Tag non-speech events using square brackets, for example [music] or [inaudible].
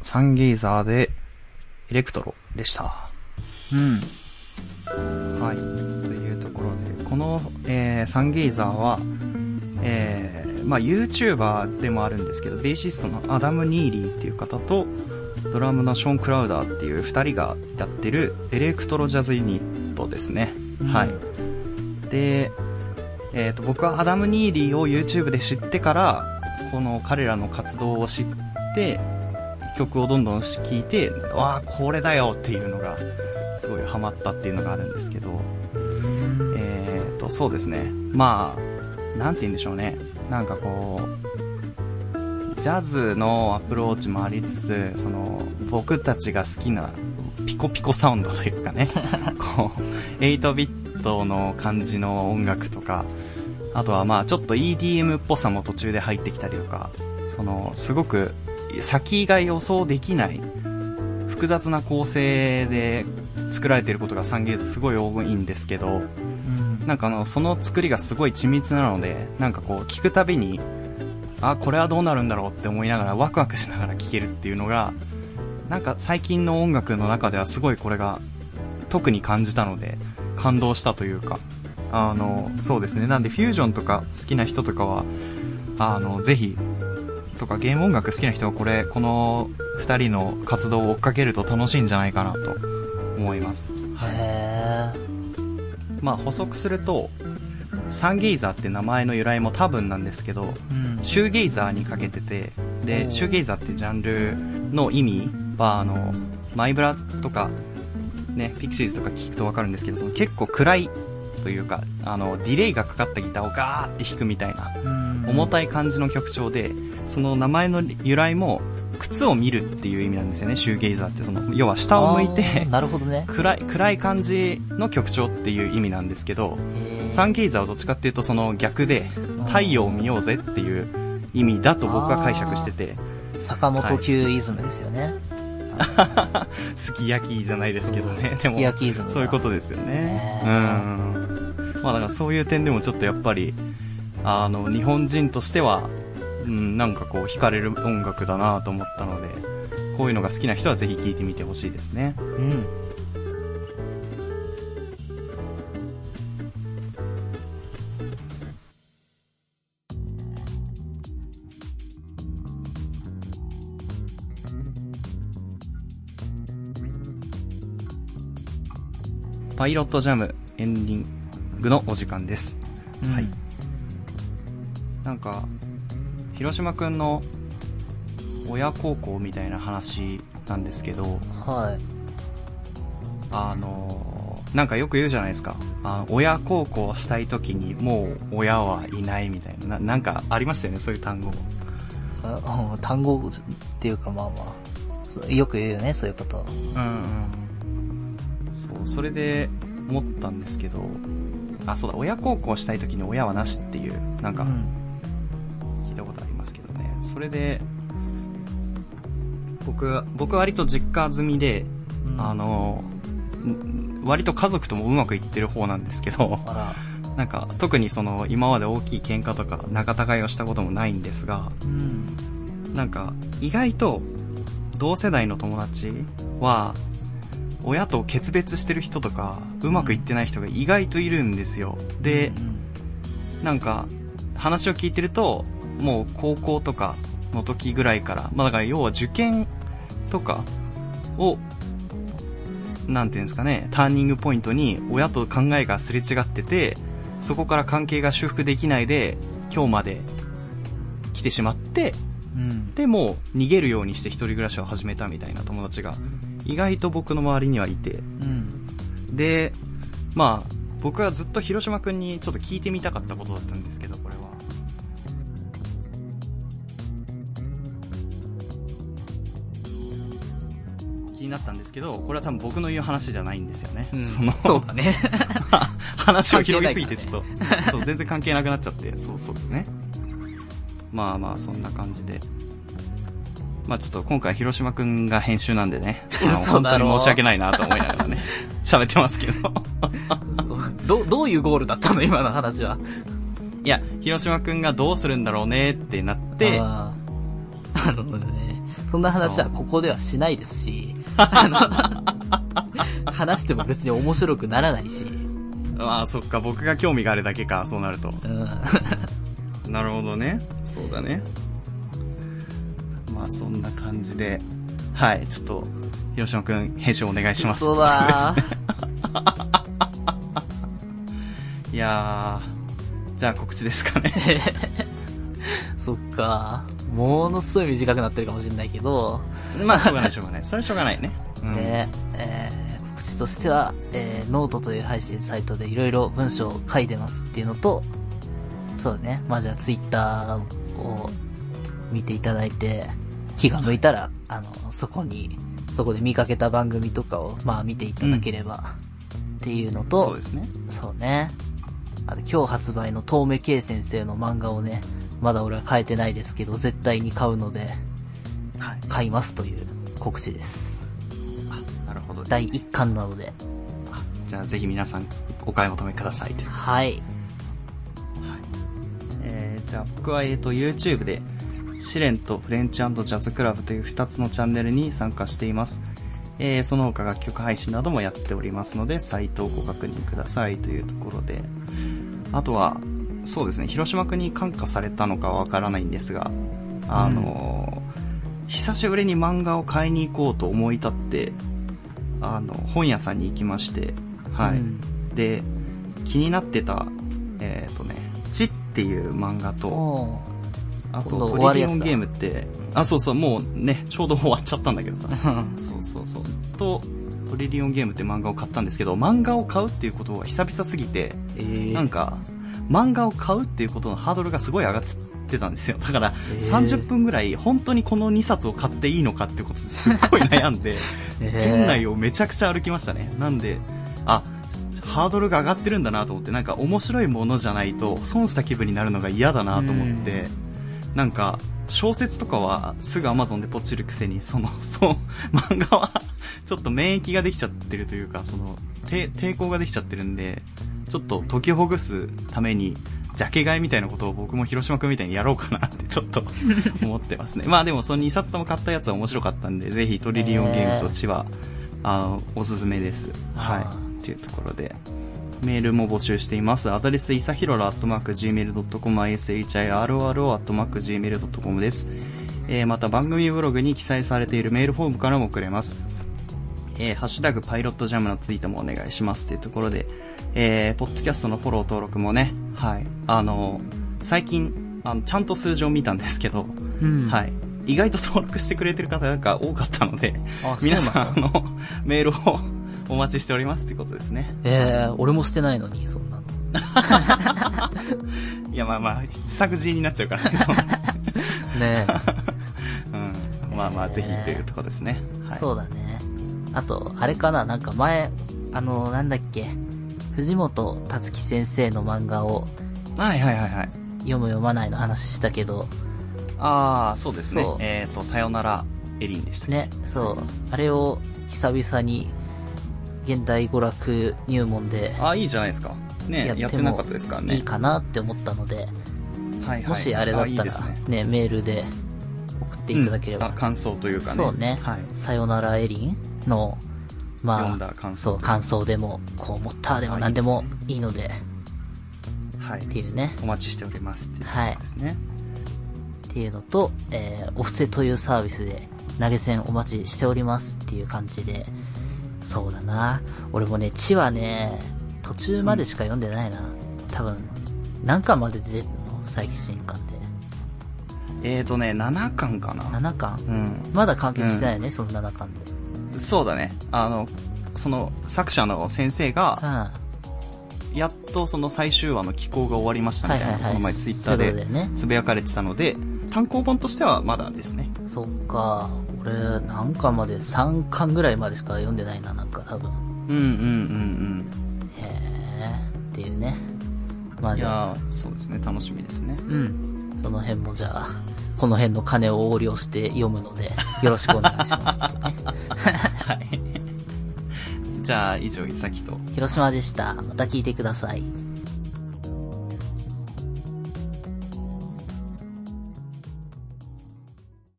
Sungazer でエレクトロでした。うん。はい。というところで、この、えー Sungazer は、えーまあ YouTuber でもあるんですけど、ベーシストのアダム・ニーリーっていう方と、ドラムのショーン・クラウダーっていう二人がやってるエレクトロジャズユニットですね。はい。で、えっ、と、僕はアダム・ニーリーを YouTube で知ってから、この彼らの活動を知って、曲をどんどん聴いて、わあ、これだよっていうのが、すごいハマったっていうのがあるんですけど、えーと、そうですね。まあ、なんて言うんでしょうね。なんかこう、ジャズのアプローチもありつつ、その、僕たちが好きなピコピコサウンドというかね、[laughs] こう、8ビットの感じの音楽とか、あとはまあちょっと EDM っぽさも途中で入ってきたりとか、その、すごく先が予想できない複雑な構成で作られていることがサンゲーズすごい多いんですけど、うん。なんかあの、その作りがすごい緻密なので、なんかこう、聞くたびに、あ、これはどうなるんだろうって思いながら、ワクワクしながら聴けるっていうのが、なんか最近の音楽の中ではすごいこれが、特に感じたので、感動したというか、あの、そうですね。なんでフュージョンとか好きな人とかは、あの、ぜひ、とかゲーム音楽好きな人はこれ、この二人の活動を追っかけると楽しいんじゃないかなと思います。へまあ補足すると、サンゲイザーって名前の由来も多分なんですけど、ー。うん。シューゲイザーにかけてて、で、シューゲイザーってジャンルの意味は、あの、マイブラとか、ね、ピクシーズとか聞くとわかるんですけど、その結構暗いというか、あの、ディレイがかかったギターをガーって弾くみたいな、うん重たい感じの曲調で、その名前の由来も、靴を見るっていう意味なんですよね、シューゲイザーって。その、要は下を向いあてー、なるほどね。暗い、暗い感じの曲調っていう意味なんですけど、サンゲイザーはどっちかっていうとその逆で、太陽を見ようぜっていう意味だと僕は解釈してて、坂本九イズムですよね。[laughs] すき焼きじゃないですけどね。でもすき、焼きイズムだ。そういうことですよね。ねうん。まあだからそういう点でもちょっとやっぱり、あの、日本人としては、うん、なんかこう惹かれる音楽だなと思ったので、こういうのが好きな人はぜひ聴いてみてほしいですね。うん。パイロットジャムエンディングのお時間です。はいなんか、広島くんの親孝行みたいな話なんですけど、はい。あのーなんかよく言うじゃないですか。あの親孝行したい時にもう親はいないみたいな。ななんかありましたよね、そういう単語。あうん単語っていうかまあまあよく言うよね、そういうこと。うんうん。そう、それで思ったんですけど、あ、そうだ、親孝行したい時に親はなしっていう、なんか、うん。聞いたことありますけどね。それで、僕、僕割と実家済みで、うんあの、ん割と家族ともうまくいってる方なんですけど。[laughs] なんか特にその今まで大きい喧嘩とか仲違いをしたこともないんですが、うん。なんか意外と同世代の友達は、親と決別してる人とか、うまくいってない人が意外といるんですよ。で、うんなんか、話を聞いてると、もう高校とかの時ぐらいから、まあだから要は受験とかを、なんていうんですかね、ターニングポイントに親と考えがすれ違ってて、そこから関係が修復できないで、今日まで来てしまって、うん。でもう逃げるようにして一人暮らしを始めたみたいな友達が、意外と僕の周りにはいて、うん。で、まあ、僕はずっと広島くんにちょっと聞いてみたかったことだったんですけど、これは。気になったんですけど、これは多分僕の言う話じゃないんですよね。うんその、そうだね。[laughs] 話を広げすぎてちょっと、そう、全然関係なくなっちゃって、そうそうですね。まあまあ、そんな感じで。まあちょっと今回広島くんが編集なんでね、[laughs] 本当に申し訳ないなと思いながらね、[laughs] 喋ってますけど。ど、どういうゴールだったの今の話は？いや、広島くんがどうするんだろうねってなって、ああのね、そんな話はここではしないですし、[laughs] 話しても別に面白くならないし、まあ、そっか、僕が興味があるだけか、そうなると。うん。なるほどね。そうだね。まあ、そんな感じで。はい、ちょっと、広島くん、編集お願いします。そうだ [laughs] いやー、じゃあ告知ですかね。[laughs] そっか。ものすごい短くなってるかもしれないけど、まあ、しょうがない、しょうがない。それはしょうがないね。[laughs] うん。で、えー、告知としては、えー、ノートという配信サイトでいろいろ文章を書いてますっていうのと、そうだね。まあじゃあツイッターを見ていただいて、気が向いたら、あの、そこに、そこで見かけた番組とかを、まあ見ていただければ、っていうのと、そうですね。そうね。あと今日発売の遠目圭先生の漫画をね、まだ俺は買えてないですけど、絶対に買うので、はい。買いますという告知です。なるほどです。第1巻なので。あじゃあ、ぜひ皆さん、お買い求めくださいという。はい。えー、じゃあ僕は、えー、と YouTube で試練とフレンチジャズクラブという2つのチャンネルに参加しています。えー、その他楽曲配信などもやっておりますので、サイトをご確認くださいというところで。あとは、そうですね、広島区に感化されたのかはわからないんですが、あのー久しぶりに漫画を買いに行こうと思い立って、あの、本屋さんに行きまして、はい。うんで、気になってた、えっ、とね、チっていう漫画と、おあとトリリオンゲームって、あ、そうそう、もうね、ちょうど終わっちゃったんだけどさ。ーそうそうそう。と、トリリオンゲームって漫画を買ったんですけど、漫画を買うっていうことは久々すぎて、えー、なんか、漫画を買うっていうことのハードルがすごい上がってたんですよ。だから、えー30分ぐらい、本当にこの2冊を買っていいのかってことですっごい悩んで、[laughs] えー店内をめちゃくちゃ歩きましたね。なんで、あ、ハードルが上がってるんだなと思って、なんか面白いものじゃないと損した気分になるのが嫌だなと思って、なんか、小説とかはすぐ Amazon でポチるくせに、その、そう、漫画はちょっと免疫ができちゃってるというか、その、抵抵抗ができちゃってるんで、ちょっと解きほぐすために、ジャケ買いみたいなことを僕も広島くんみたいにやろうかなってちょっと [laughs] 思ってますね。まあでもその2冊とも買ったやつは面白かったんで、ぜひトリリオンゲームとチは、あの、おすすめです。はい。っていうところで。メールも募集しています。アドレス、いさひろら、アットマーク、gmail.com、ishiroro、アットマーク、gmail.com です。えー、また番組ブログに記載されているメールフォームからも送れます。えー、ハッシュタグパイロットジャムのツイートもお願いしますというところで、えー、ポッドキャストのフォロー登録もね、はい。あの、最近、あの、ちゃんと数字を見たんですけど、うん。。はいい。意外と登録してくれてる方が多かったので、あ、皆さん、あの、メールをお待ちしておりますってことですね。えー、俺もしてないのに、そんなの。[laughs] いや、まあまあ、自作自演になっちゃうからね、[laughs] そんなね [laughs] うん。まあまあ、ぜひというところですね。え、はい。そうだね。あと、あれかな、なんか前、あの、なんだっけ、藤本達樹先生の漫画をはいはいはいはい。読む読まないの話したけど、ああ、そうですね。えっ、と、さよなら、エリンでしたね、そう、あれを久々に現代娯楽入門でああ、いいじゃないですか。ねやってなかったですからね。いいかなって思ったので、はいはい。もしあれだったらね。ね、メールで送っていただければ、うんあ感想というかね。そうね、はい。さよならエリンの、まあ、感想そう、感想でも、こう思ったでもあ何でもいいいいので、はい。っていうね、お待ちしておりますっていうですね。っていうのと、えー、お布施というサービスで投げ銭お待ちしておりますっていう感じで、そうだな。俺もね、地はね、途中までしか読んでないな。多分、何巻まで出てるの？最新巻で。えーとね、7巻かな。7巻？うん。まだ完結してないよね、その7巻で。そうだね。あの、その、作者の先生が、やっとその最終話の寄稿が終わりましたみたいな、はいはいはいこの前ツイッターでつぶやかれてたので、単行本としてはまだですね。うん。そっか。俺、何巻まで、3巻ぐらいまでしか読んでないな、なんか多分。うんうんうんへーっていうね。まあじゃあそうですね、楽しみですね。うん。その辺もじゃあ、この辺の金を横領して読むので、よろしくお願いしますね。[laughs] はい。[laughs] じゃあ、以上、いさきと。広島でした。また聞いてください。